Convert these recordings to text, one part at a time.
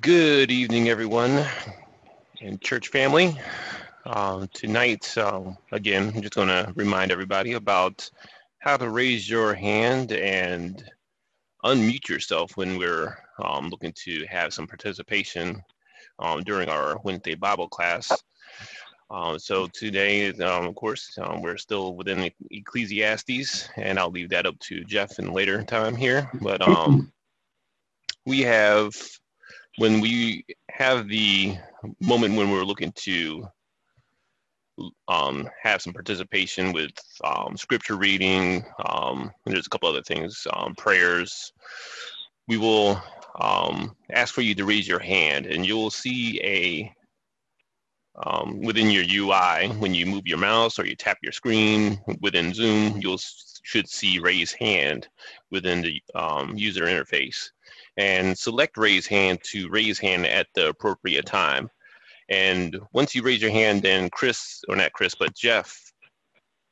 Good evening, everyone and church family. Uh, tonight, uh, again, I'm just going to remind everybody about how to raise your hand and unmute yourself when we're um, looking to have some participation um, during our Wednesday Bible class. Uh, so today, um, of course, um, we're still within Ecclesiastes, and I'll leave that up to Jeff in later time here. But um, we have when we have the moment when we're looking to um, have some participation with um, scripture reading, um, there's a couple other things, um, prayers, we will um, ask for you to raise your hand and you'll see a um, within your UI, when you move your mouse or you tap your screen within Zoom, you'll should see raise hand within the user interface and select raise hand to raise hand at the appropriate time. And once you raise your hand, then Chris, or not Chris, but Jeff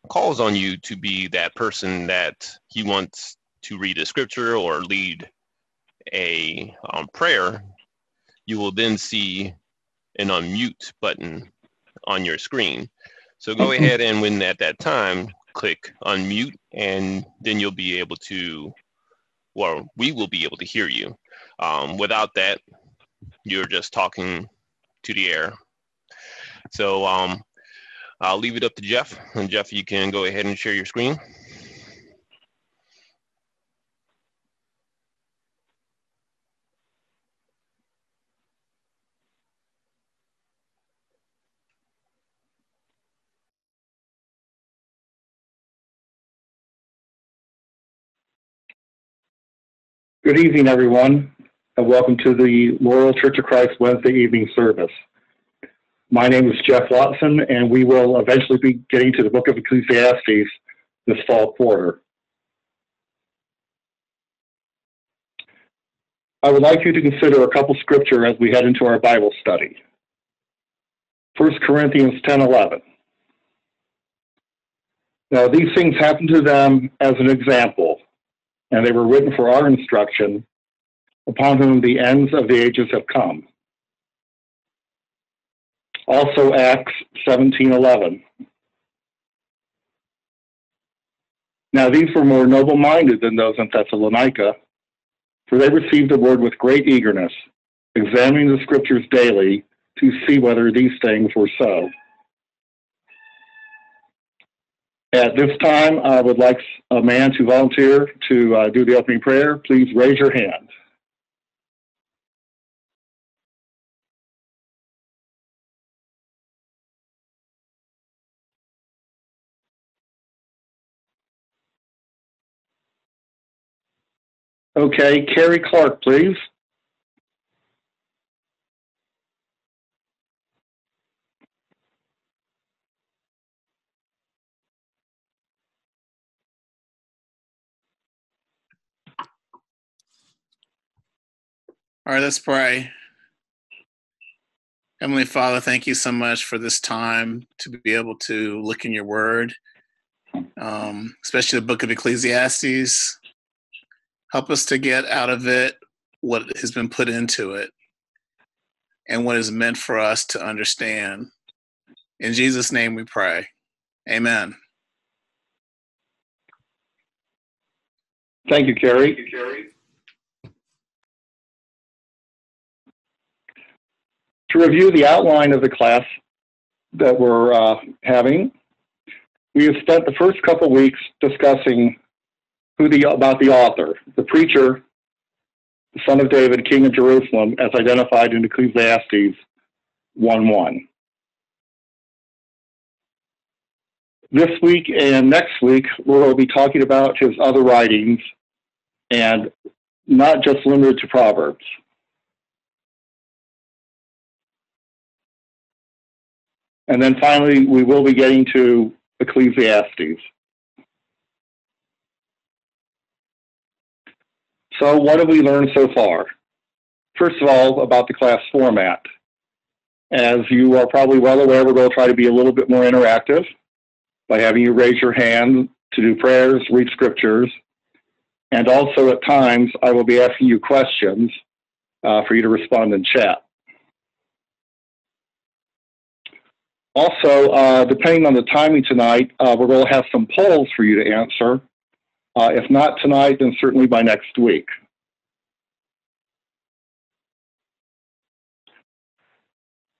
calls on you to be that person that he wants to read a scripture or lead a um, prayer. You will then see an unmute button on your screen. So go ahead and when at that time, click unmute and then you'll be able to well, we will be able to hear you. Um, without that, you're just talking to the air. So um, I'll leave it up to Jeff. And Jeff, you can go ahead and share your screen. Good evening, everyone, and welcome to the Laurel Church of Christ Wednesday evening service. My name is Jeff Watson, and we will eventually be getting to the book of Ecclesiastes this fall quarter. I would like you to consider a couple scripture as we head into our Bible study. 1 Corinthians 10 11. Now, these things happened to them as an example and they were written for our instruction, upon whom the ends of the ages have come. Also Acts 17:11. Now these were more noble-minded than those in Thessalonica, for they received the word with great eagerness, examining the scriptures daily to see whether these things were so. At this time, I would like a man to volunteer to uh, do the opening prayer. Please raise your hand. Okay, Carrie Clark, please. All right, let's pray. Heavenly Father, thank you so much for this time to be able to look in your word, um, especially the book of Ecclesiastes. Help us to get out of it what has been put into it and what is meant for us to understand. In Jesus' name we pray. Amen. Thank you, Carrie. Thank you, Carrie. To review the outline of the class that we're uh, having, we have spent the first couple weeks discussing who the about the author, the preacher, the son of David, king of Jerusalem, as identified in Ecclesiastes 1:1. This week and next week, we'll be talking about his other writings and not just limited to Proverbs. And then finally, we will be getting to Ecclesiastes. So what have we learned so far? First of all, about the class format. As you are probably well aware, we're going to try to be a little bit more interactive by having you raise your hand to do prayers, read scriptures, and also at times I will be asking you questions uh, for you to respond in chat. Also, uh, depending on the timing tonight, uh, we're going to have some polls for you to answer. Uh, if not tonight, then certainly by next week.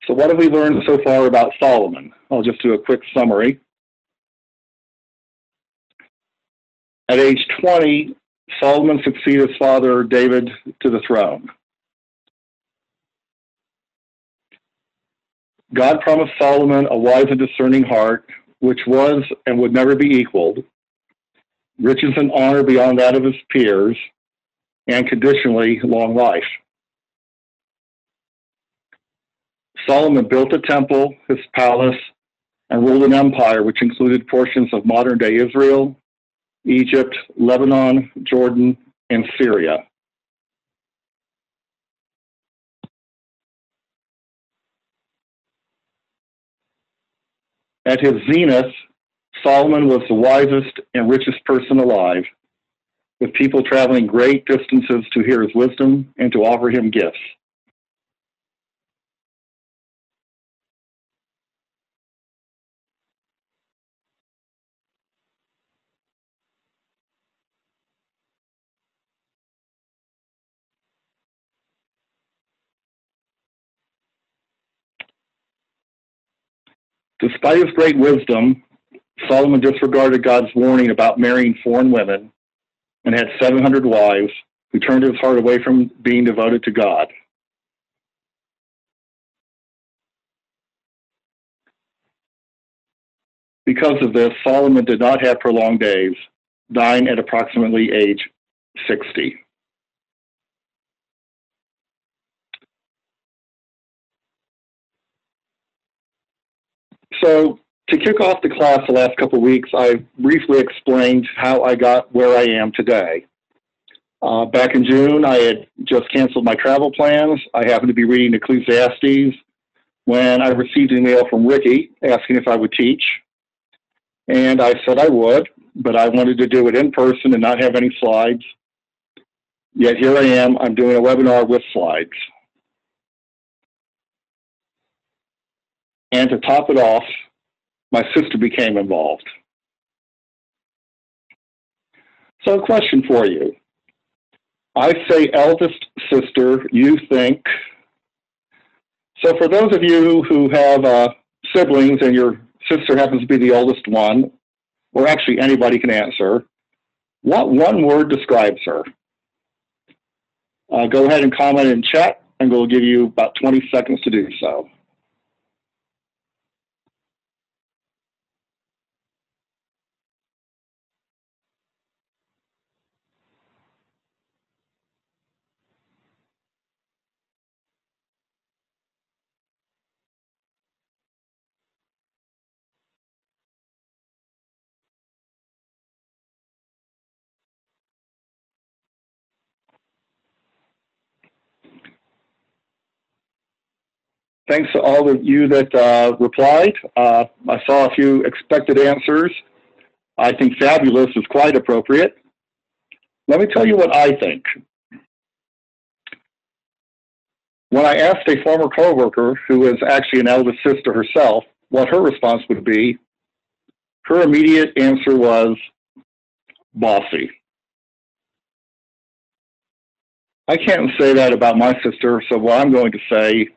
So what have we learned so far about Solomon? I'll just do a quick summary. At age 20, Solomon succeeded his father David to the throne. God promised Solomon a wise and discerning heart, which was and would never be equaled, riches and honor beyond that of his peers, and conditionally long life. Solomon built a temple, his palace, and ruled an empire which included portions of modern day Israel, Egypt, Lebanon, Jordan, and Syria. At his zenith, Solomon was the wisest and richest person alive, with people traveling great distances to hear his wisdom and to offer him gifts. Despite his great wisdom, Solomon disregarded God's warning about marrying foreign women and had 700 wives who turned his heart away from being devoted to God. Because of this, Solomon did not have prolonged days, dying at approximately age 60. So to kick off the class the last couple of weeks, I briefly explained how I got where I am today. Uh, back in June, I had just canceled my travel plans. I happened to be reading Ecclesiastes when I received an email from Ricky asking if I would teach. And I said I would, but I wanted to do it in person and not have any slides. Yet here I am, I'm doing a webinar with slides. And to top it off, my sister became involved. So, a question for you. I say eldest sister, you think. So, for those of you who have uh, siblings and your sister happens to be the oldest one, or actually anybody can answer, what one word describes her? Uh, go ahead and comment in chat, and we'll give you about 20 seconds to do so. Thanks to all of you that uh, replied. Uh, I saw a few expected answers. I think fabulous is quite appropriate. Let me tell you what I think. When I asked a former coworker who is actually an eldest sister herself what her response would be, her immediate answer was bossy. I can't say that about my sister, so what I'm going to say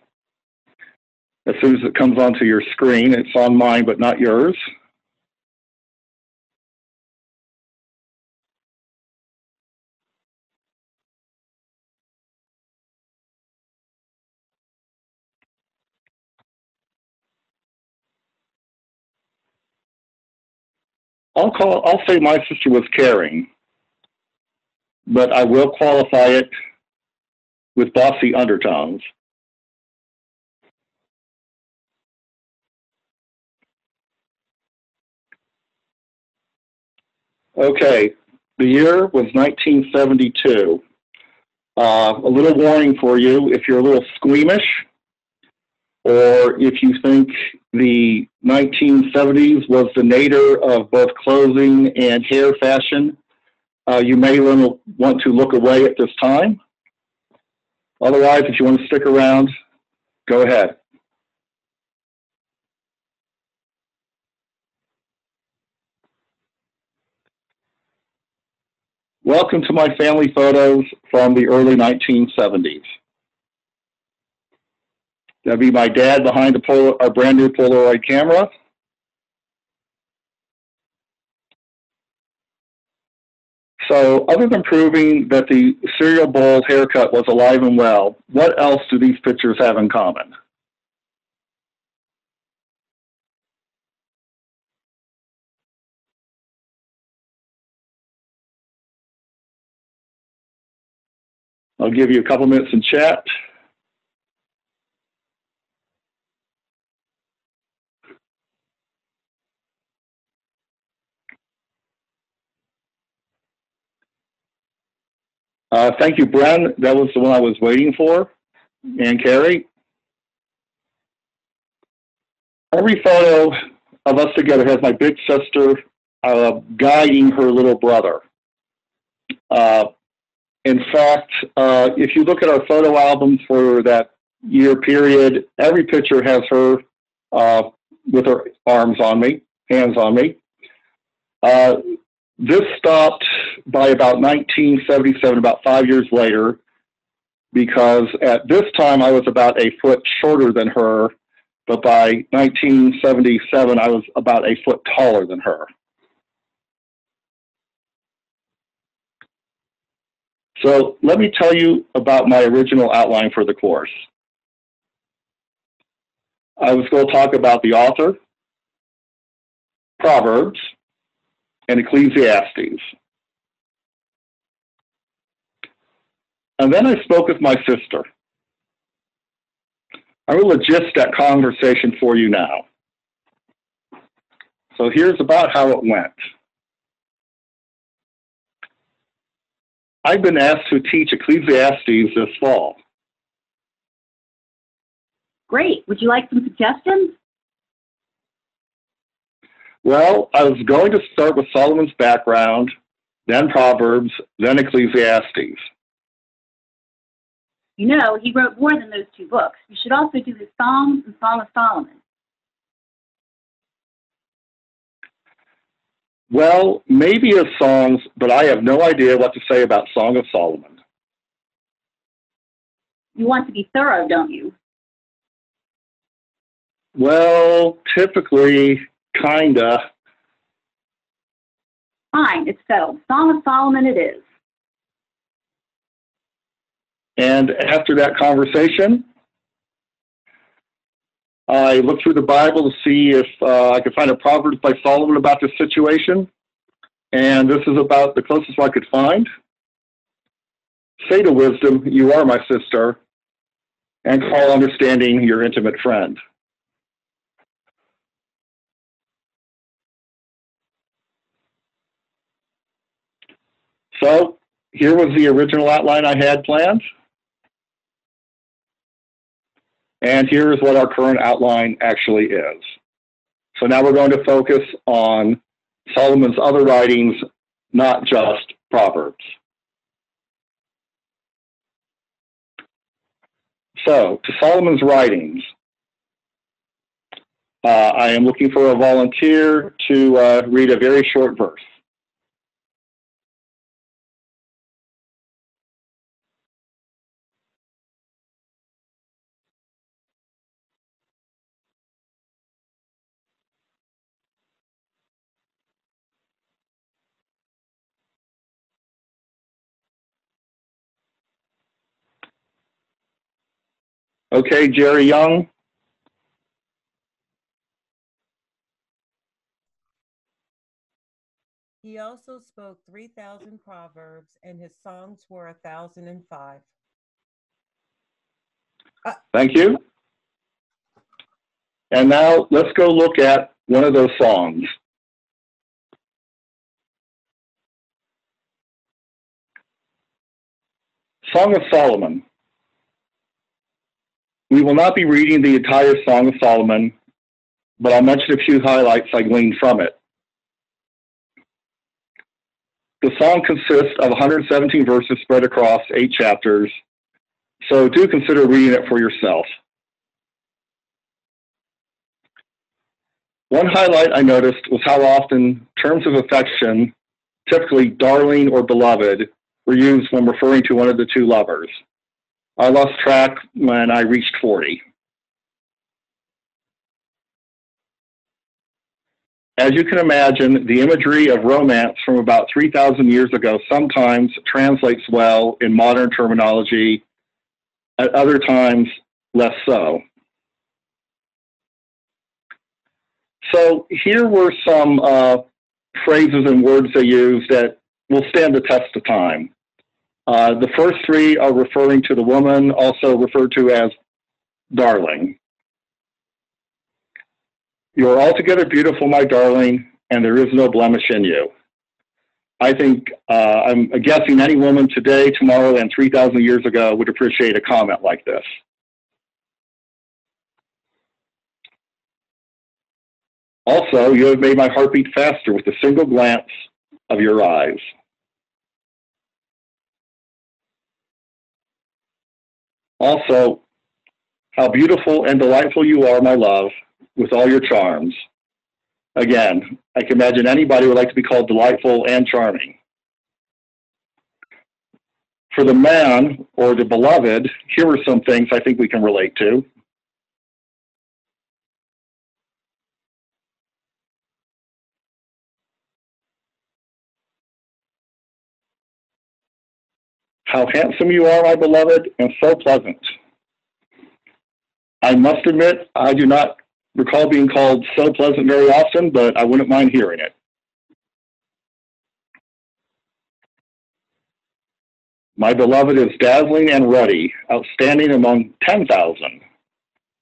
as soon as it comes onto your screen, it's on mine but not yours. I'll call. I'll say my sister was caring, but I will qualify it with bossy undertones. Okay, the year was 1972. Uh, a little warning for you if you're a little squeamish or if you think the 1970s was the nadir of both clothing and hair fashion, uh, you may want to look away at this time. Otherwise, if you want to stick around, go ahead. Welcome to my family photos from the early 1970s. That'd be my dad behind a, Pol- brand new Polaroid camera. So, other than proving that the cereal bowl haircut was alive and well, what else do these pictures have in common? I'll give you a couple minutes in chat. Uh, thank you, Bren. That was the one I was waiting for. And Carrie. Every photo of us together has my big sister uh, guiding her little brother. Uh, in fact, uh, if you look at our photo album for that year period, every picture has her uh, with her arms on me, hands on me. Uh, this stopped by about 1977, about five years later, because at this time I was about a foot shorter than her, but by 1977 I was about a foot taller than her. So let me tell you about my original outline for the course. I was going to talk about the author, Proverbs, and Ecclesiastes. And then I spoke with my sister. I will gist that conversation for you now. So here's about how it went. I've been asked to teach Ecclesiastes this fall. Great. Would you like some suggestions? Well, I was going to start with Solomon's background, then Proverbs, then Ecclesiastes. You know, he wrote more than those two books. You should also do his Psalms and Song of Solomon. Well, maybe his songs, but I have no idea what to say about Song of Solomon. You want to be thorough, don't you? Well, typically Kinda. Fine, it's settled. Song of Solomon it is. And after that conversation, I looked through the Bible to see if uh, I could find a Proverbs by Solomon about this situation. And this is about the closest one I could find. Say to wisdom, You are my sister, and call understanding your intimate friend. So here was the original outline I had planned. And here is what our current outline actually is. So now we're going to focus on Solomon's other writings, not just Proverbs. So, to Solomon's writings, uh, I am looking for a volunteer to uh, read a very short verse. Okay, Jerry Young. He also spoke 3,000 proverbs, and his songs were 1,005. Uh, Thank you. And now let's go look at one of those songs. Song of Solomon. We will not be reading the entire Song of Solomon, but I'll mention a few highlights I gleaned from it. The song consists of 117 verses spread across eight chapters, so do consider reading it for yourself. One highlight I noticed was how often terms of affection, typically darling or beloved, were used when referring to one of the two lovers. I lost track when I reached 40. As you can imagine, the imagery of romance from about 3,000 years ago sometimes translates well in modern terminology, at other times, less so. So here were some uh, phrases and words they used that will stand the test of time. Uh, the first three are referring to the woman, also referred to as darling. You are altogether beautiful, my darling, and there is no blemish in you. I think uh, I'm guessing any woman today, tomorrow, and 3,000 years ago would appreciate a comment like this. Also, you have made my heartbeat faster with a single glance of your eyes. Also, how beautiful and delightful you are, my love, with all your charms. Again, I can imagine anybody would like to be called delightful and charming. For the man or the beloved, here are some things I think we can relate to. How handsome you are, my beloved, and so pleasant. I must admit, I do not recall being called so pleasant very often, but I wouldn't mind hearing it. My beloved is dazzling and ruddy, outstanding among 10,000.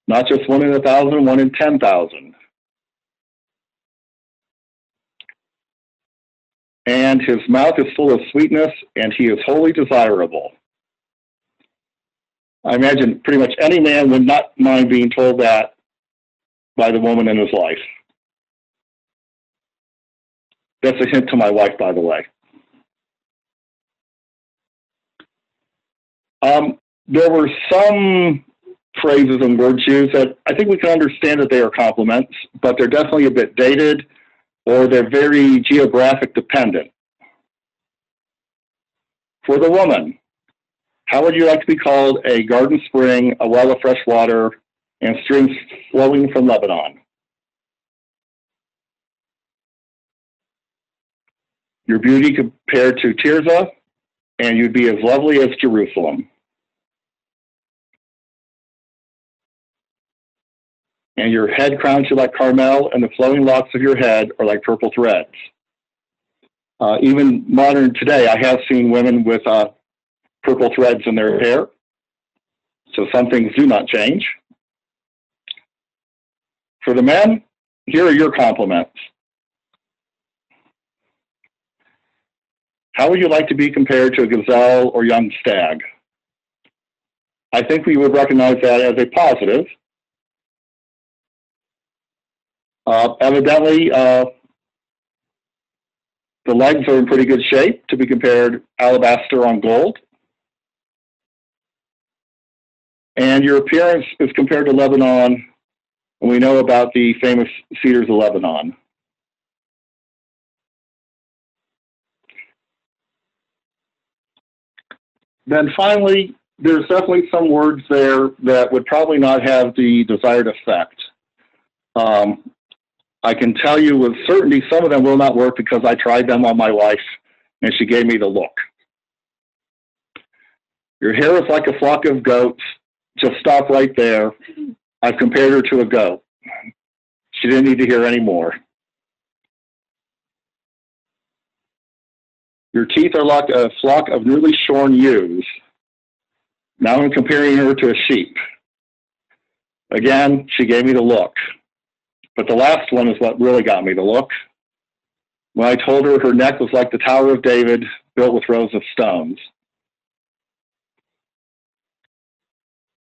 Not just one in a thousand, one in 10,000. And his mouth is full of sweetness, and he is wholly desirable. I imagine pretty much any man would not mind being told that by the woman in his life. That's a hint to my wife, by the way. Um, there were some phrases and words used that I think we can understand that they are compliments, but they're definitely a bit dated or they're very geographic dependent. For the woman, how would you like to be called a garden spring, a well of fresh water, and streams flowing from Lebanon. Your beauty compared to Tirzah, and you'd be as lovely as Jerusalem. And your head crowns you like Carmel, and the flowing locks of your head are like purple threads. Uh, even modern today, I have seen women with uh, purple threads in their hair. So some things do not change. For the men, here are your compliments. How would you like to be compared to a gazelle or young stag? I think we would recognize that as a positive. Uh, evidently, uh, the legs are in pretty good shape to be compared alabaster on gold. And your appearance is compared to Lebanon and we know about the famous Cedars of Lebanon. Then finally, there's definitely some words there that would probably not have the desired effect. Um, I can tell you with certainty some of them will not work because I tried them on my wife and she gave me the look. Your hair is like a flock of goats. Just stop right there. I've compared her to a goat. She didn't need to hear any more. Your teeth are like a flock of newly shorn ewes. Now I'm comparing her to a sheep. Again, she gave me the look. But the last one is what really got me the look. When I told her her neck was like the Tower of David built with rows of stones.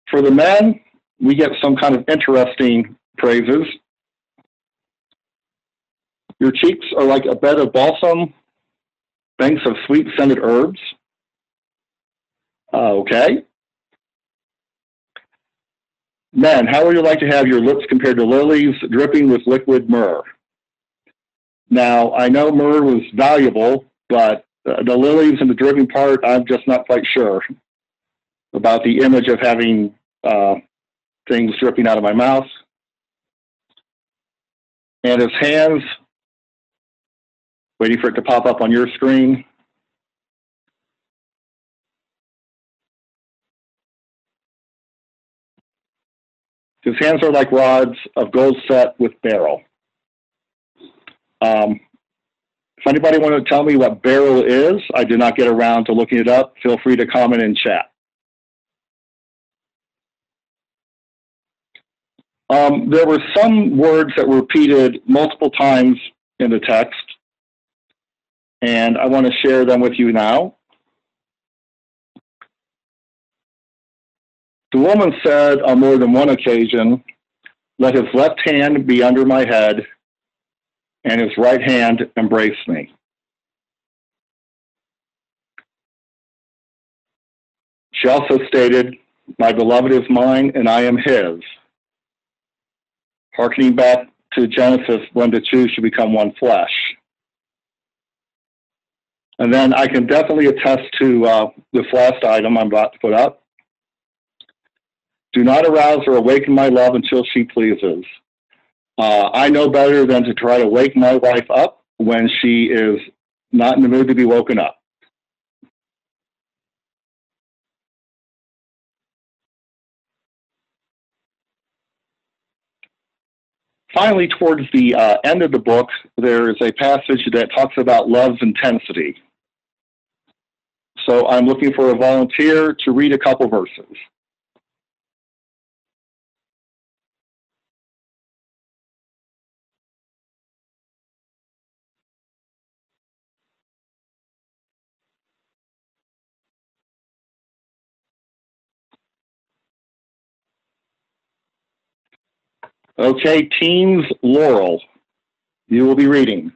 For the men, we get some kind of interesting praises. Your cheeks are like a bed of balsam, banks of sweet scented herbs. Uh, okay. Men, how would you like to have your lips compared to lilies dripping with liquid myrrh? Now, I know myrrh was valuable, but uh, the lilies and the dripping part, I'm just not quite sure about the image of having uh, things dripping out of my mouth. And his hands, waiting for it to pop up on your screen. His hands are like rods of gold set with beryl. Um, if anybody want to tell me what beryl is, I did not get around to looking it up. Feel free to comment in chat. Um, there were some words that were repeated multiple times in the text, and I want to share them with you now. The woman said on more than one occasion, Let his left hand be under my head, and his right hand embrace me. She also stated, My beloved is mine, and I am his. Harkening back to Genesis, when the two should become one flesh. And then I can definitely attest to uh, this last item I'm about to put up. Do not arouse or awaken my love until she pleases. Uh, I know better than to try to wake my wife up when she is not in the mood to be woken up. Finally, towards the uh, end of the book, there is a passage that talks about love's intensity. So I'm looking for a volunteer to read a couple verses. Okay, Teens Laurel, you will be reading.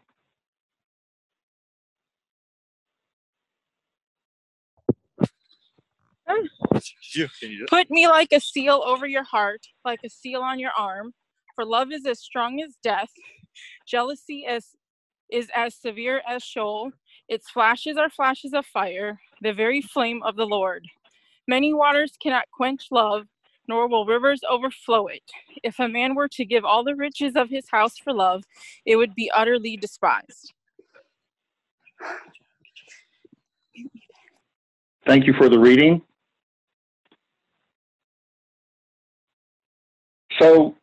Put me like a seal over your heart, like a seal on your arm. For love is as strong as death. Jealousy as is as severe as Sheol. Its flashes are flashes of fire, the very flame of the Lord. Many waters cannot quench love, nor will rivers overflow it. If a man were to give all the riches of his house for love, it would be utterly despised. Thank you for the reading. So,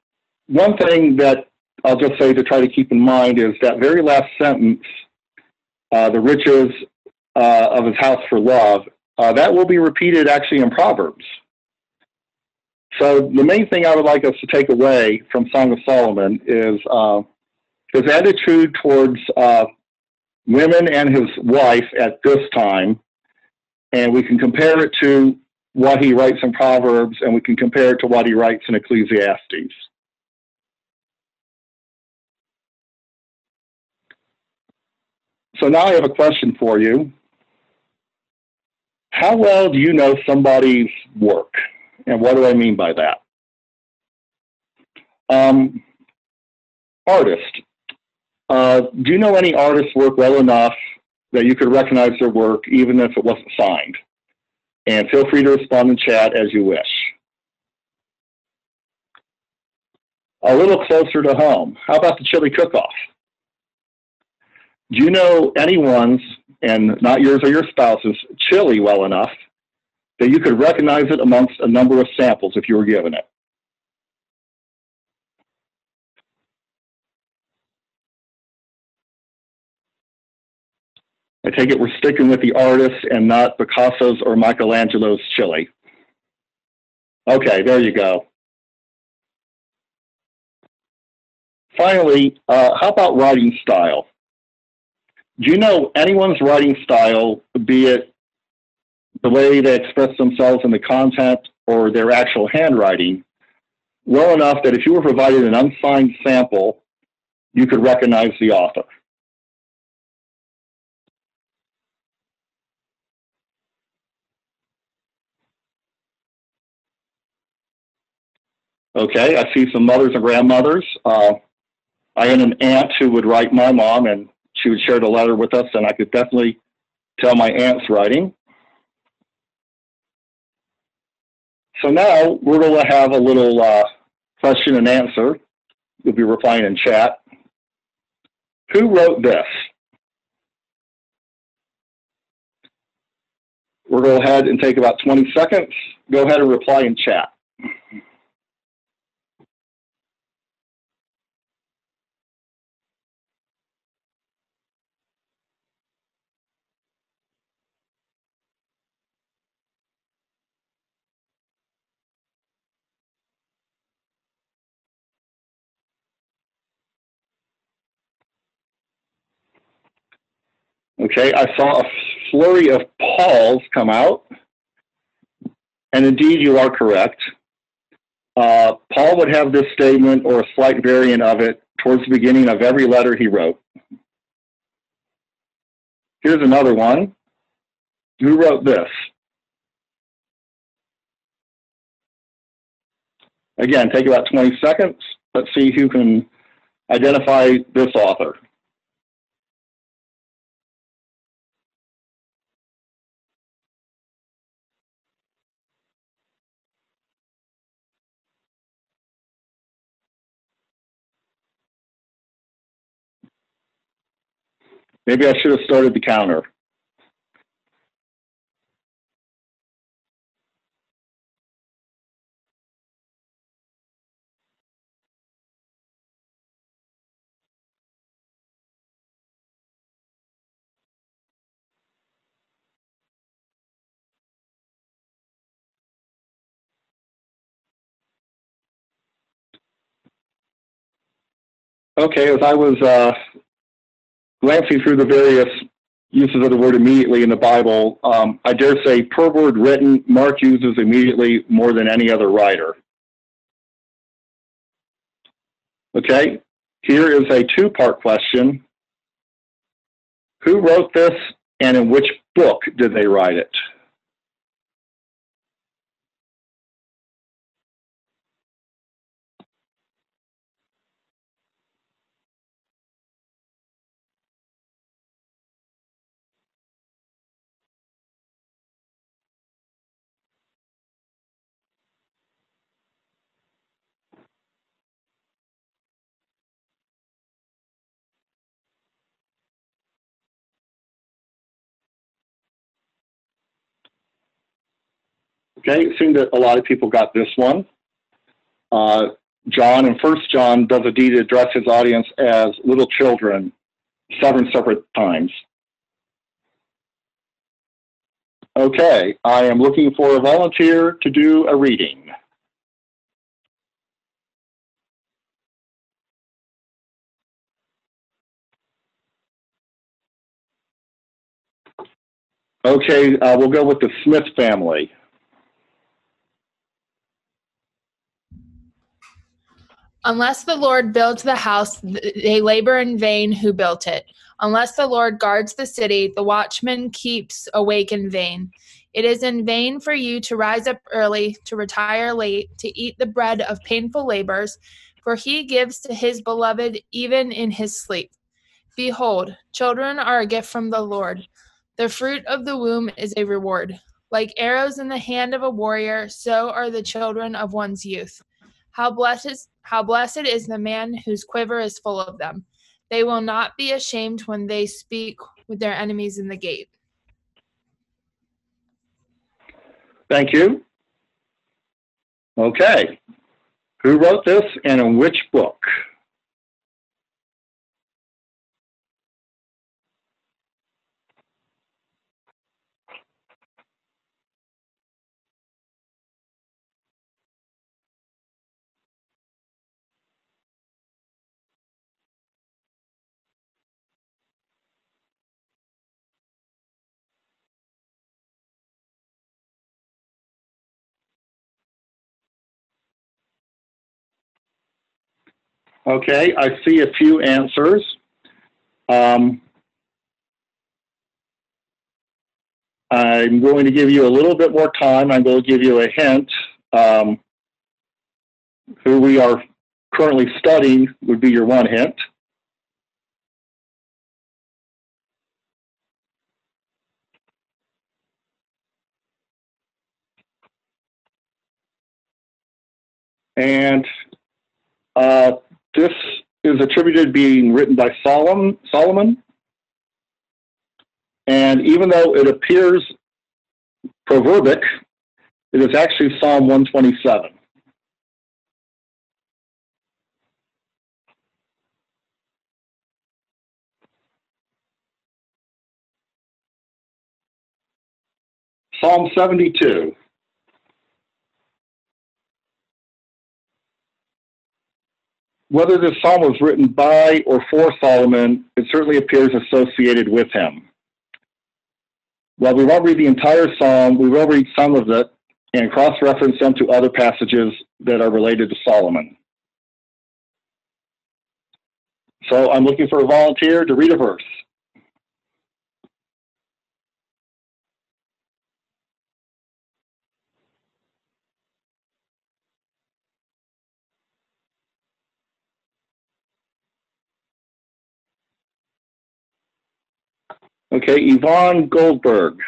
one thing that I'll just say to try to keep in mind is that very last sentence, uh, the riches uh, of his house for love, uh, that will be repeated actually in Proverbs. So the main thing I would like us to take away from Song of Solomon is uh, his attitude towards uh, women and his wife at this time, and we can compare it to what he writes in Proverbs, and we can compare it to what he writes in Ecclesiastes. So now I have a question for you. How well do you know somebody's work? And what do I mean by that? Um, artist. Uh, do you know any artists work well enough that you could recognize their work even if it wasn't signed? And feel free to respond in chat as you wish. A little closer to home. How about the chili cook-off? Do you know anyone's, and not yours or your spouse's, chili well enough that you could recognize it amongst a number of samples if you were given it. I take it we're sticking with the artist and not Picasso's or Michelangelo's chili. Okay, there you go. Finally, uh, how about writing style? Do you know anyone's writing style, be it the way they express themselves in the content or their actual handwriting well enough that if you were provided an unsigned sample, you could recognize the author. Okay, I see some mothers and grandmothers. Uh, I had an aunt who would write my mom, and she would share the letter with us, and I could definitely tell my aunt's writing. So now we're going to have a little uh, question and answer. You'll be replying in chat. Who wrote this? We'll go ahead and take about 20 seconds. Go ahead and reply in chat. Okay, I saw a flurry of Pauls come out. And indeed, you are correct. Uh, Paul would have this statement or a slight variant of it towards the beginning of every letter he wrote. Here's another one. Who wrote this? Again, take about 20 seconds. Let's see who can identify this author. Maybe I should have started the counter. Okay, as I was uh, glancing through the various uses of the word immediately in the Bible, um, I dare say per word written, Mark uses immediately more than any other writer. Okay, here is a two part question Who wrote this and in which book did they write it? Okay, it seemed that a lot of people got this one. Uh, John in First John does indeed address his audience as little children seven separate times. Okay, I am looking for a volunteer to do a reading. Okay, uh, we'll go with the Smith family. Unless the Lord builds the house, they labor in vain who built it. Unless the Lord guards the city, the watchman keeps awake in vain. It is in vain for you to rise up early, to retire late, to eat the bread of painful labors, for he gives to his beloved even in his sleep. Behold, children are a gift from the Lord. The fruit of the womb is a reward. Like arrows in the hand of a warrior, so are the children of one's youth. How blessed how blessed is the man whose quiver is full of them. They will not be ashamed when they speak with their enemies in the gate. Thank you. Okay. Who wrote this and in which book? Okay, I see a few answers. Um, I'm going to give you a little bit more time. I'm going to give you a hint. Um, who we are currently studying would be your one hint. And uh, this is attributed being written by Solomon. Solomon. And even though it appears proverbic, it is actually Psalm 127. Psalm 72. Whether this psalm was written by or for Solomon, it certainly appears associated with him. While we won't read the entire psalm, we will read some of it and cross reference them to other passages that are related to Solomon. So I'm looking for a volunteer to read a verse. Okay, Yvonne Goldberg.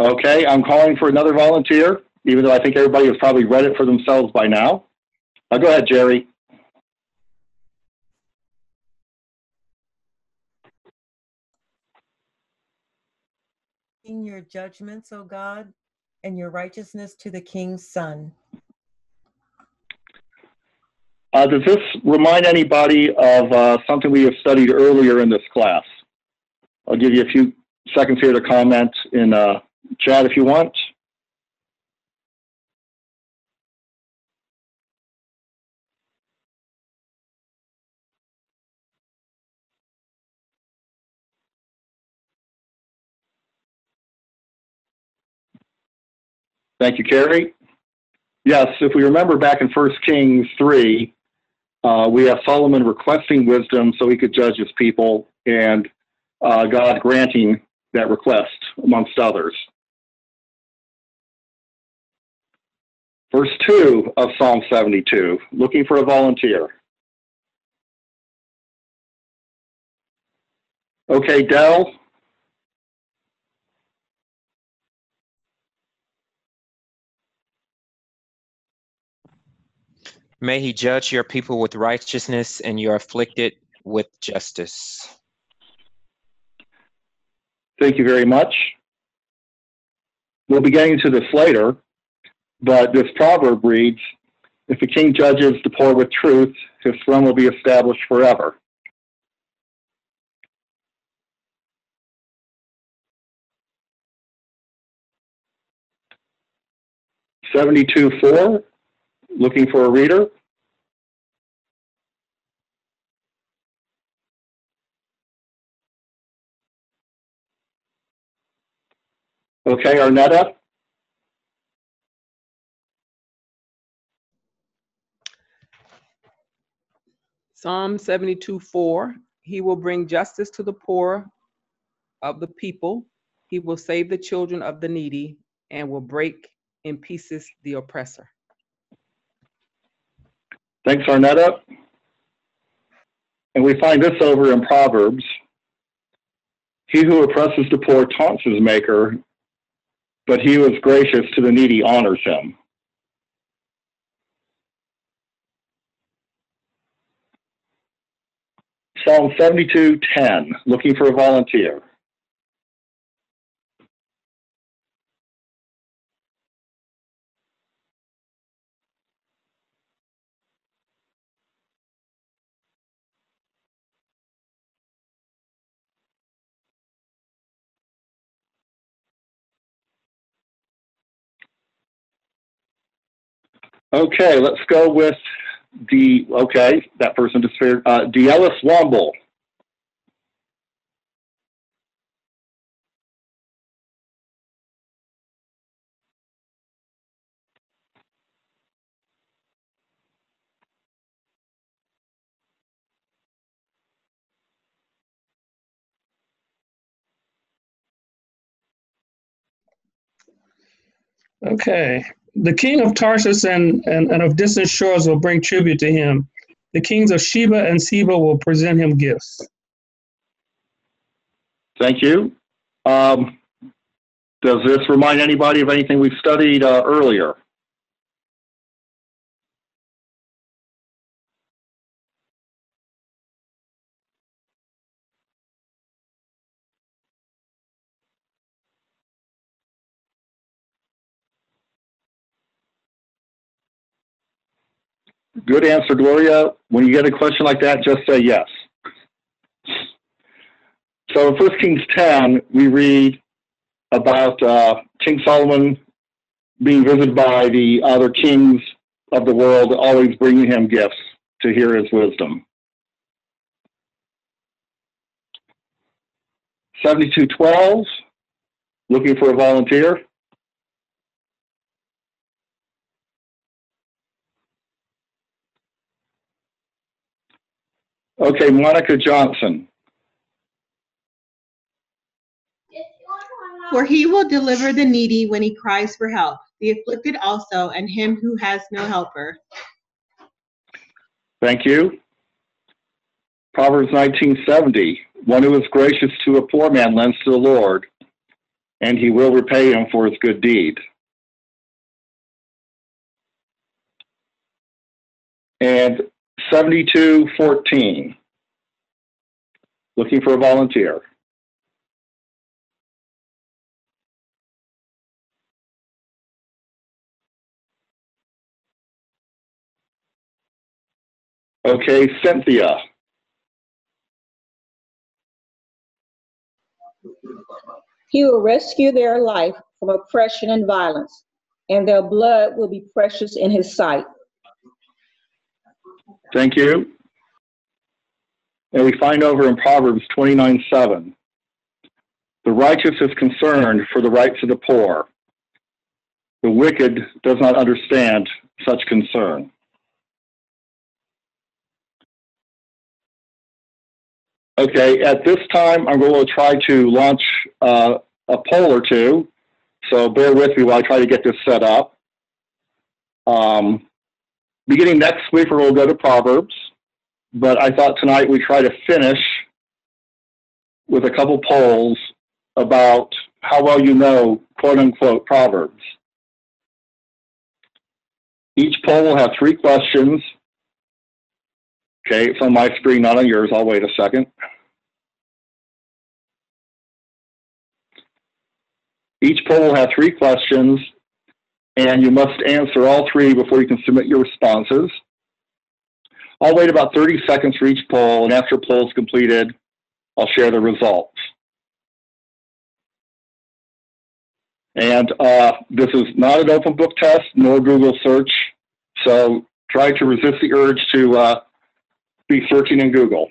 Okay, I'm calling for another volunteer, even though I think everybody has probably read it for themselves by now. Uh, go ahead, Jerry. In your judgments, O God, and your righteousness to the king's son. Uh, does this remind anybody of uh, something we have studied earlier in this class? I'll give you a few seconds here to comment in uh, chat if you want. Thank you, Carrie. Yes, if we remember back in 1 Kings 3, uh, we have Solomon requesting wisdom so he could judge his people, and uh, God granting that request, amongst others. Verse 2 of Psalm 72, looking for a volunteer. Okay, Dell. May he judge your people with righteousness and your afflicted with justice. Thank you very much. We'll be getting to this later, but this proverb reads, If the king judges the poor with truth, his throne will be established forever. Seventy-two four, looking for a reader. Okay, Arnetta? Psalm 72 4 He will bring justice to the poor of the people. He will save the children of the needy and will break in pieces the oppressor. Thanks, Arnetta. And we find this over in Proverbs. He who oppresses the poor taunts his maker, but he who is gracious to the needy honors him. Psalm 72:10, looking for a volunteer. Okay, let's go with D. Okay, that person disappeared. Uh, Ellis Womble. Okay, the king of Tarsus and, and, and of distant shores will bring tribute to him. The kings of Sheba and Seba will present him gifts. Thank you. Um, does this remind anybody of anything we've studied uh, earlier? Good answer, Gloria. When you get a question like that, just say yes. So in 1 Kings 10, we read about uh, King Solomon being visited by the other kings of the world, always bringing him gifts to hear his wisdom. 7212, looking for a volunteer. Okay, Monica Johnson. For he will deliver the needy when he cries for help, the afflicted also, and him who has no helper. Thank you. Proverbs 1970. One who is gracious to a poor man lends to the Lord, and he will repay him for his good deed. And 7214. Looking for a volunteer. Okay, Cynthia. He will rescue their life from oppression and violence, and their blood will be precious in his sight. Thank you. And we find over in Proverbs 29 7. The righteous is concerned for the rights of the poor. The wicked does not understand such concern. Okay, at this time, I'm going to try to launch uh, a poll or two. So bear with me while I try to get this set up. Um, beginning next week, we'll go to Proverbs. But I thought tonight we try to finish with a couple polls about how well you know quote unquote Proverbs. Each poll will have three questions. Okay, it's on my screen, not on yours. I'll wait a second. Each poll will have three questions, and you must answer all three before you can submit your responses. I'll wait about 30 seconds for each poll, and after poll is completed, I'll share the results. And uh, this is not an open book test, nor Google search, so try to resist the urge to uh, be searching in Google.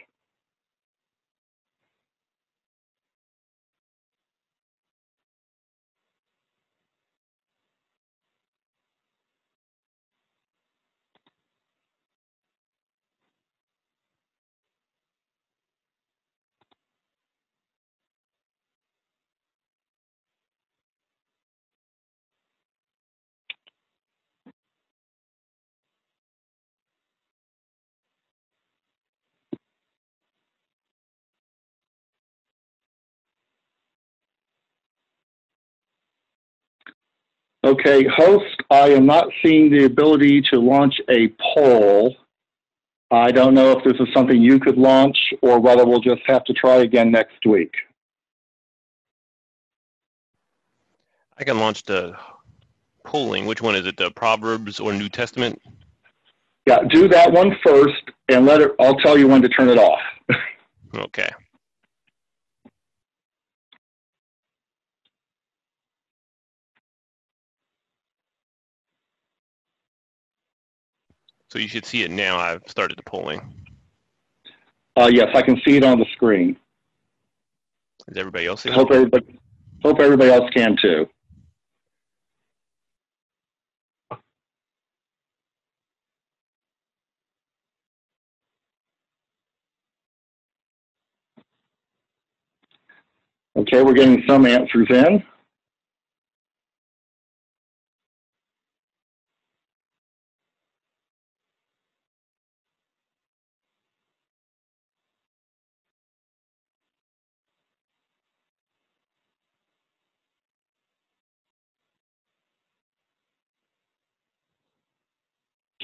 Okay, host, I am not seeing the ability to launch a poll. I don't know if this is something you could launch or whether we'll just have to try again next week. I can launch the polling. Which one is it, the Proverbs or New Testament? Yeah, do that one first and let it, I'll tell you when to turn it off. Okay. So you should see it now. I've started the polling. Uh, yes, I can see it on the screen. Is everybody else Hope everybody, hope everybody else can too. Okay, we're getting some answers in.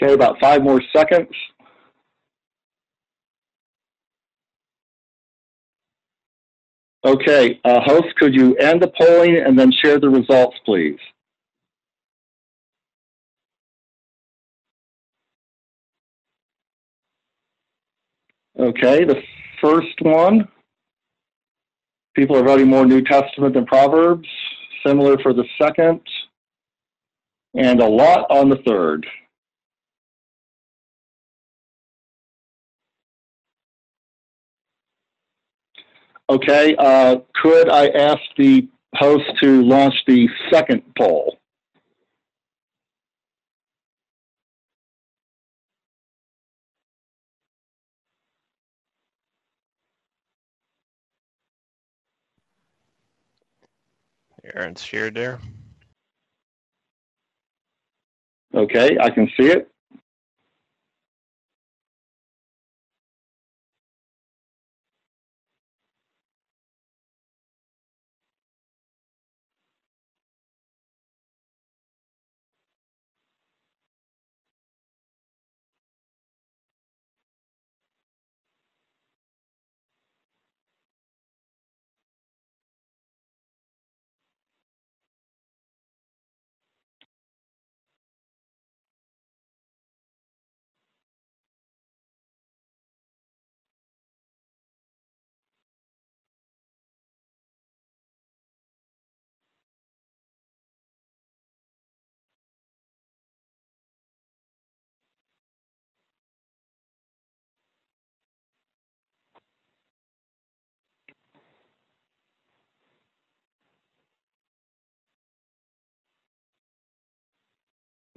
Okay, about five more seconds. Okay, uh, host, could you end the polling and then share the results, please? Okay, the first one. People are voting more New Testament than Proverbs. Similar for the second. And a lot on the third. Okay, uh, could I ask the host to launch the second poll? Aaron's shared there. Okay, I can see it.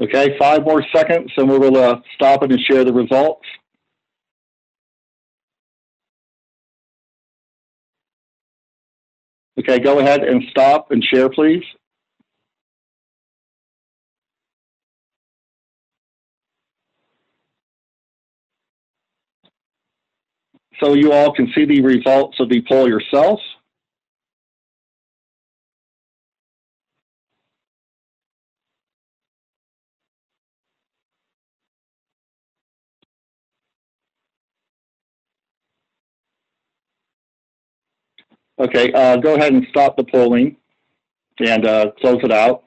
Okay, five more seconds and we will uh, stop it and share the results. Okay, go ahead and stop and share, please. So you all can see the results of the poll yourself. Okay, uh, go ahead and stop the polling and uh, close it out.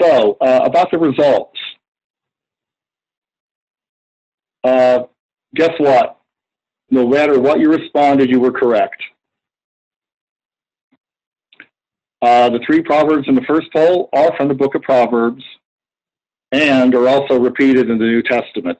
So, uh, about the results. Uh, guess what? No matter what you responded, you were correct. Uh, the three proverbs in the first poll are from the book of Proverbs and are also repeated in the New Testament.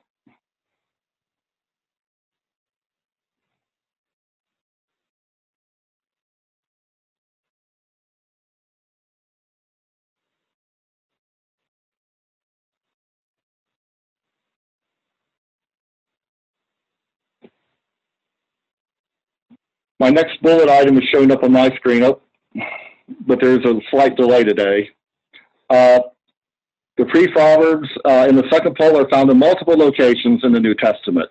My next bullet item is showing up on my screen. Oh, but there's a slight delay today. Uh, the pre Proverbs uh, in the second poll are found in multiple locations in the New Testament.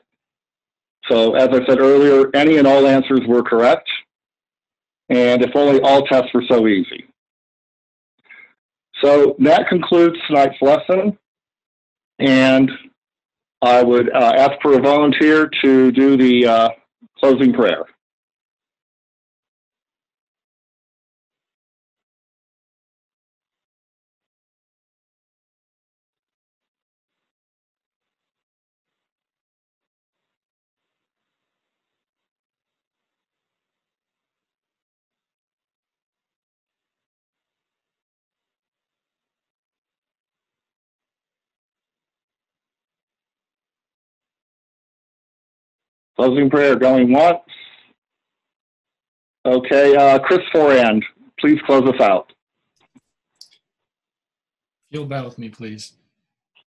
So, as I said earlier, any and all answers were correct. And if only all tests were so easy. So, that concludes tonight's lesson. And I would uh, ask for a volunteer to do the uh, closing prayer. Closing prayer going once. Okay, uh, Chris Forand, please close us out. You'll bow with me, please.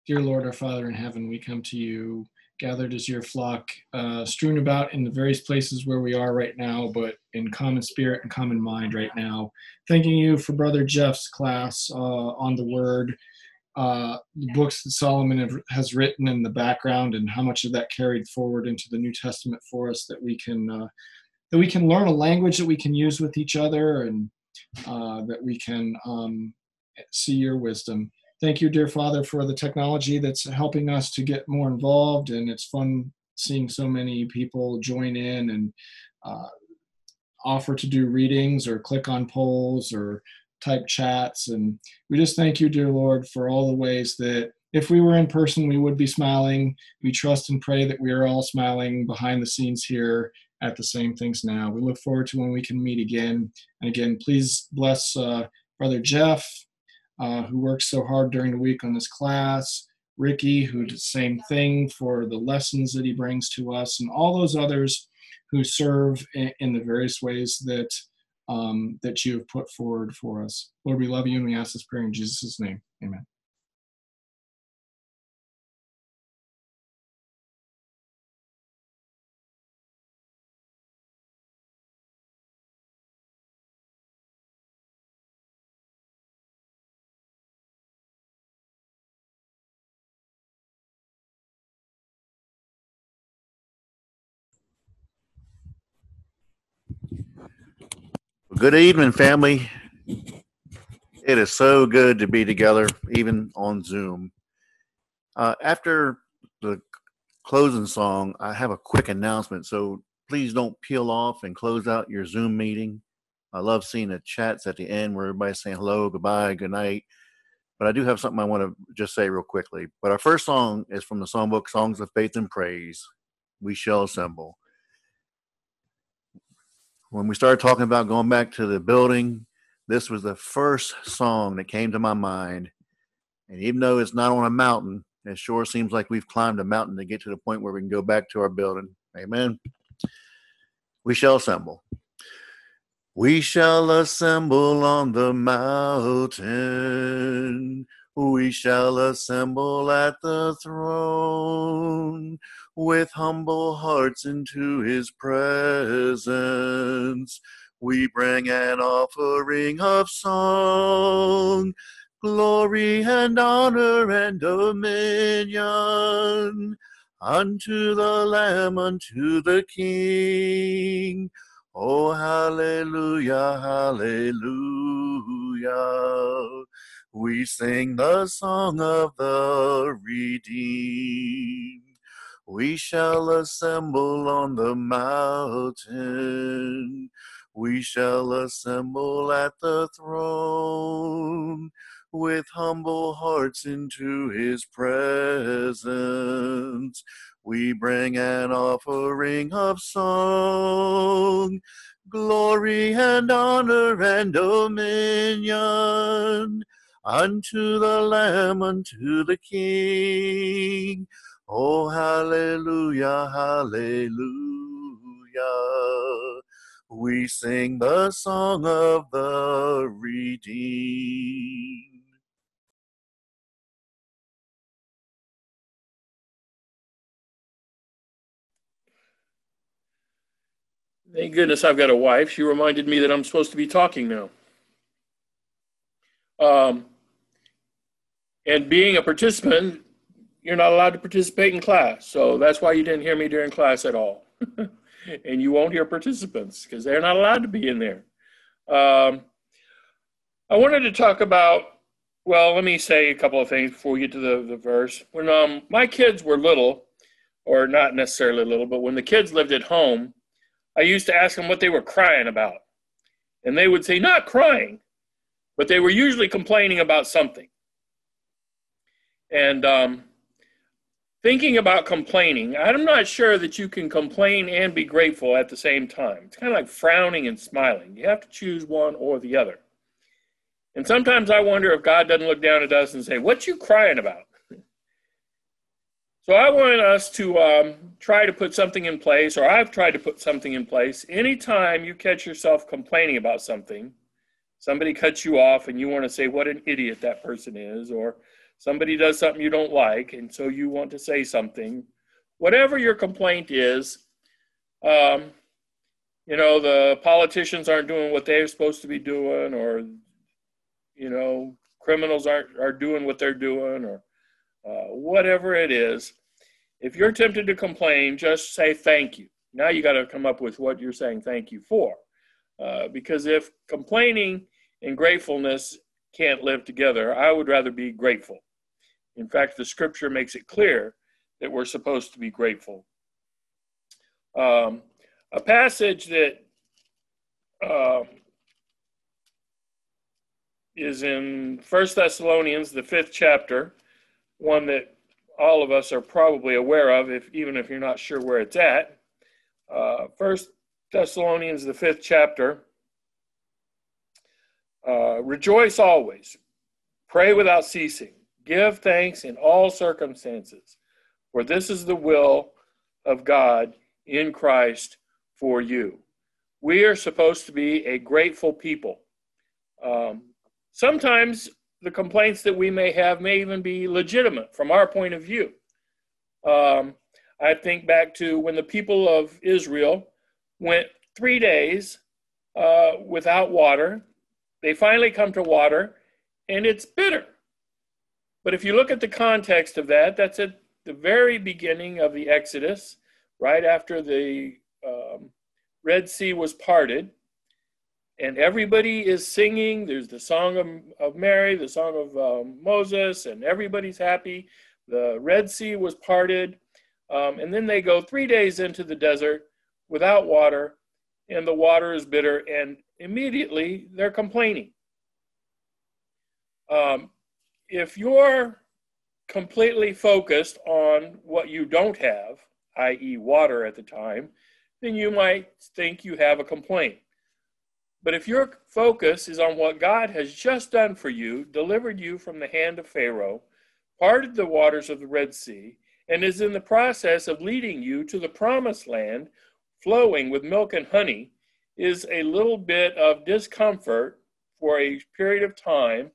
Dear Lord, our Father in heaven, we come to you gathered as your flock, uh, strewn about in the various places where we are right now, but in common spirit and common mind right now. Thanking you for Brother Jeff's class uh, on the Word uh, the books that Solomon has written in the background and how much of that carried forward into the New Testament for us that we can uh, that we can learn a language that we can use with each other and uh, that we can um, see your wisdom. Thank you, dear Father, for the technology that's helping us to get more involved, and it's fun seeing so many people join in and uh, offer to do readings or click on polls or type chats. And we just thank you, dear Lord, for all the ways that if we were in person, we would be smiling. We trust and pray that we are all smiling behind the scenes here at the same things now. We look forward to when we can meet again. And again, please bless uh, Brother Jeff, uh, who works so hard during the week on this class. Ricky, who did the same thing for the lessons that he brings to us, and all those others who serve in, in the various ways that um, that you have put forward for us. Lord, we love you and we ask this prayer in Jesus' name. Amen. Good evening, family. It is so good to be together, even on Zoom. Uh, after the closing song, I have a quick announcement. So please don't peel off and close out your Zoom meeting. I love seeing the chats at the end where everybody's saying hello, goodbye, good night. But I do have something I want to just say real quickly. But our first song is from the songbook Songs of Faith and Praise. We shall assemble when we started talking about going back to the building, this was the first song that came to my mind. And even though it's not on a mountain, it sure seems like we've climbed a mountain to get to the point where we can go back to our building. Amen. We shall assemble. We shall assemble on the mountain. We shall assemble at the throne with humble hearts into his presence. We bring an offering of song, glory and honor and dominion unto the Lamb, unto the King. Oh, hallelujah, hallelujah. We sing the song of the redeemed. We shall assemble on the mountain. We shall assemble at the throne with humble hearts into his presence. We bring an offering of song, glory and honor and dominion unto the Lamb, unto the King. Oh, hallelujah, hallelujah. We sing the song of the redeemed. Thank goodness I've got a wife. She reminded me that I'm supposed to be talking now. Um, and being a participant, you're not allowed to participate in class. So that's why you didn't hear me during class at all. and you won't hear participants because they're not allowed to be in there. Um, I wanted to talk about, well, let me say a couple of things before we get to the, the verse. When um, my kids were little, or not necessarily little, but when the kids lived at home, I used to ask them what they were crying about. And they would say, not crying, but they were usually complaining about something. And um, thinking about complaining, I'm not sure that you can complain and be grateful at the same time. It's kind of like frowning and smiling. You have to choose one or the other. And sometimes I wonder if God doesn't look down at us and say, What you crying about? So I want us to um, try to put something in place, or I've tried to put something in place. Anytime you catch yourself complaining about something, somebody cuts you off and you want to say what an idiot that person is, or somebody does something you don't like, and so you want to say something, whatever your complaint is, um, you know, the politicians aren't doing what they're supposed to be doing, or, you know, criminals aren't are doing what they're doing or uh, whatever it is. If you're tempted to complain, just say thank you. Now you got to come up with what you're saying thank you for. Uh, because if complaining and gratefulness can't live together, I would rather be grateful. In fact, the scripture makes it clear that we're supposed to be grateful. Um, a passage that uh, is in First Thessalonians, the fifth chapter, one that all of us are probably aware of, if even if you're not sure where it's at. Uh, First Thessalonians, the fifth chapter. Uh, rejoice always, pray without ceasing, give thanks in all circumstances, for this is the will of God in Christ for you. We are supposed to be a grateful people. Um, sometimes the complaints that we may have may even be legitimate from our point of view. Um, I think back to when the people of Israel went three days uh, without water. They finally come to water, and it's bitter. But if you look at the context of that, that's at the very beginning of the Exodus, right after the um, Red Sea was parted and everybody is singing. There's the song of, of Mary, the song of um, Moses, and everybody's happy. The Red Sea was parted. Um, and then they go three days into the desert without water, and the water is bitter, and immediately they're complaining. Um, if you're completely focused on what you don't have, i.e., water at the time, then you might think you have a complaint. But if your focus is on what God has just done for you, delivered you from the hand of Pharaoh, parted the waters of the Red Sea, and is in the process of leading you to the promised land flowing with milk and honey, is a little bit of discomfort for a period of time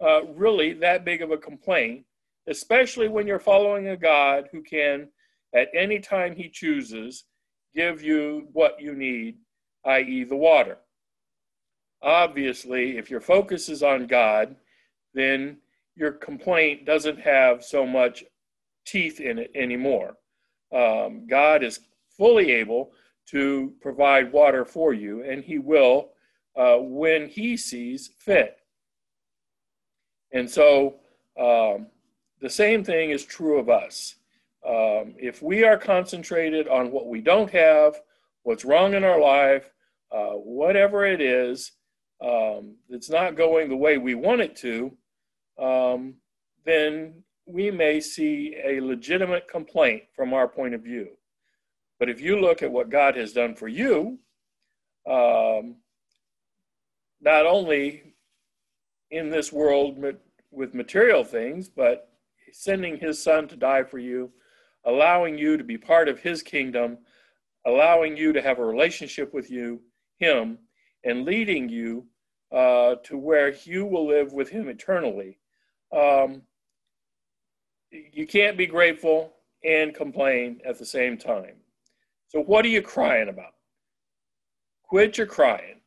uh, really that big of a complaint, especially when you're following a God who can, at any time he chooses, give you what you need, i.e., the water obviously, if your focus is on God, then your complaint doesn't have so much teeth in it anymore. Um, God is fully able to provide water for you, and He will uh, when He sees fit. And so um, the same thing is true of us. Um, if we are concentrated on what we don't have, what's wrong in our life, uh, whatever it is, um, it's not going the way we want it to, um, then we may see a legitimate complaint from our point of view. But if you look at what God has done for you, um, not only in this world with material things, but sending his son to die for you, allowing you to be part of his kingdom, allowing you to have a relationship with you, him, and leading you uh, to where you will live with him eternally. Um, you can't be grateful and complain at the same time. So, what are you crying about? Quit your crying.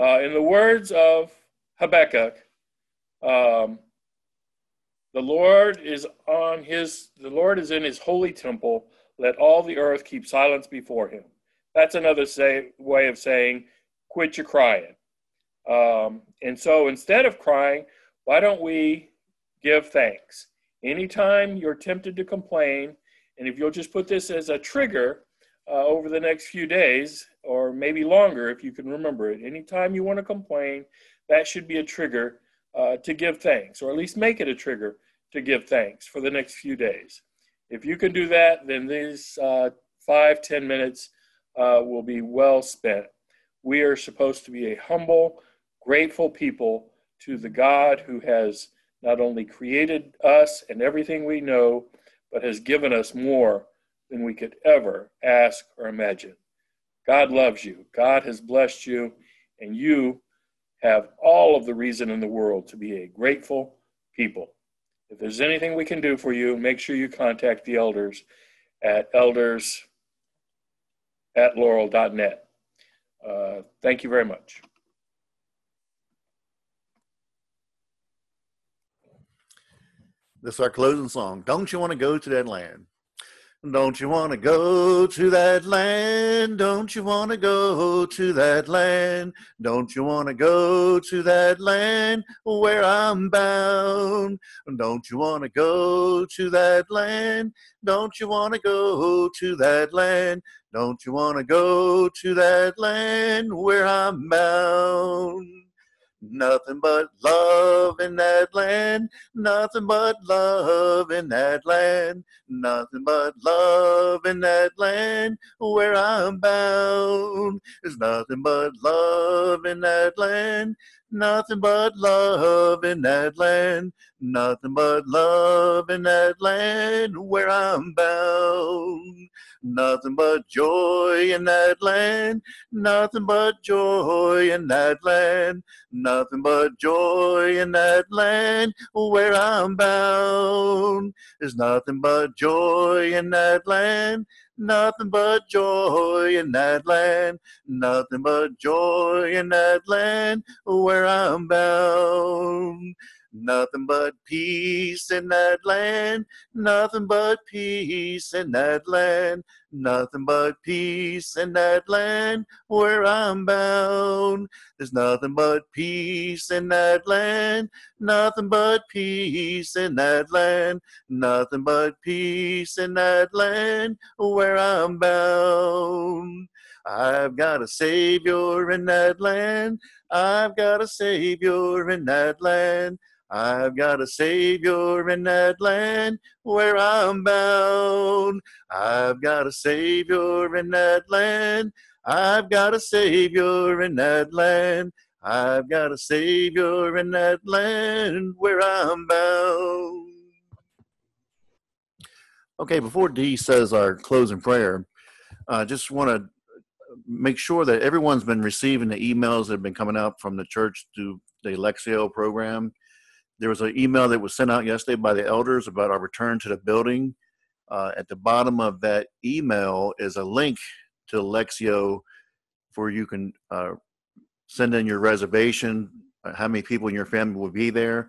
Uh, in the words of Habakkuk, um, the Lord is on his the Lord is in his holy temple. Let all the earth keep silence before him. That's another say, way of saying, quit your crying. Um, and so instead of crying, why don't we give thanks? Anytime you're tempted to complain, and if you'll just put this as a trigger uh, over the next few days, or maybe longer if you can remember it, anytime you want to complain, that should be a trigger uh, to give thanks, or at least make it a trigger to give thanks for the next few days. If you can do that, then these uh, five, ten minutes uh, will be well spent. We are supposed to be a humble, grateful people to the God who has not only created us and everything we know, but has given us more than we could ever ask or imagine. God loves you. God has blessed you, and you have all of the reason in the world to be a grateful people. If there's anything we can do for you, make sure you contact the elders at elders at laurel.net. Uh, thank you very much. This is our closing song. Don't you want to go to that land? Don't you want to go to that land? Don't you want to go to that land? Don't you want to go to that land where I'm bound? Don't you want to go to that land? Don't you want to go to that land? Don't you want to go to that land where I'm bound? Nothing but love in that land. Nothing but love in that land. Nothing but love in that land where I'm bound. There's nothing but love in that land. Nothing but love in that land. Nothing but love in that land where I'm bound. Nothing but joy in that land. Nothing but joy in that land. Nothing but joy in that land where I'm bound. There's nothing but joy in that land. Nothing but joy in that land. Nothing but joy in that land where I'm bound. Nothing but peace in that land. Nothing but peace in that land. Nothing but peace in that land where I'm bound. There's nothing but peace in that land. Nothing but peace in that land. Nothing but peace in that land where I'm bound. I've got a Savior in that land. I've got a Savior in that land. I've got a Savior in that land where I'm bound. I've got a Savior in that land. I've got a Savior in that land. I've got a Savior in that land where I'm bound. Okay, before Dee says our closing prayer, I uh, just want to make sure that everyone's been receiving the emails that have been coming out from the church through the Elexio program there was an email that was sent out yesterday by the elders about our return to the building. Uh, at the bottom of that email is a link to Elexio where you can uh, send in your reservation, uh, how many people in your family will be there.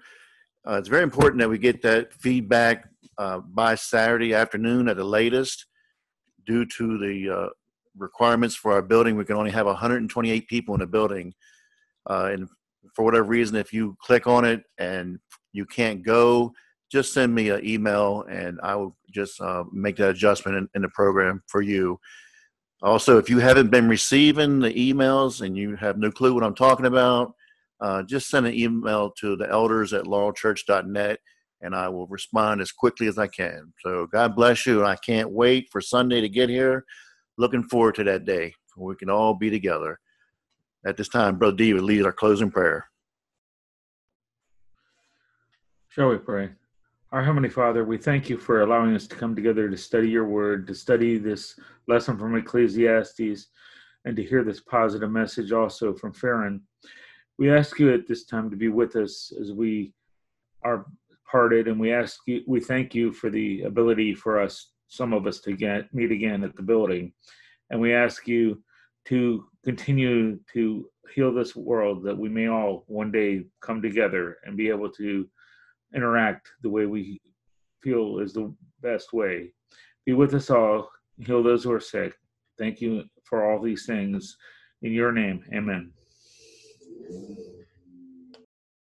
Uh, it's very important that we get that feedback uh, by Saturday afternoon at the latest. Due to the uh, requirements for our building, we can only have 128 people in the building. and for whatever reason, if you click on it and you can't go, just send me an email and I will just uh, make that adjustment in, in, the program for you. Also, if you haven't been receiving the emails and you have no clue what I'm talking about, uh, just send an email to the elders at laurelchurch.net and I will respond as quickly as I can. So God bless you. I can't wait for Sunday to get here. Looking forward to that day when we can all be together. At this time, Brother D will lead our closing prayer. Shall we pray? Our Heavenly Father, we thank you for allowing us to come together to study your word, to study this lesson from Ecclesiastes, and to hear this positive message also from Farron. We ask you at this time to be with us as we are parted, and we ask you, we thank you for the ability for us, some of us, to get meet again at the building. And we ask you to continue to heal this world that we may all one day come together and be able to interact the way we feel is the best way. Be with us all, heal those who are sick. Thank you for all these things. In your name, amen.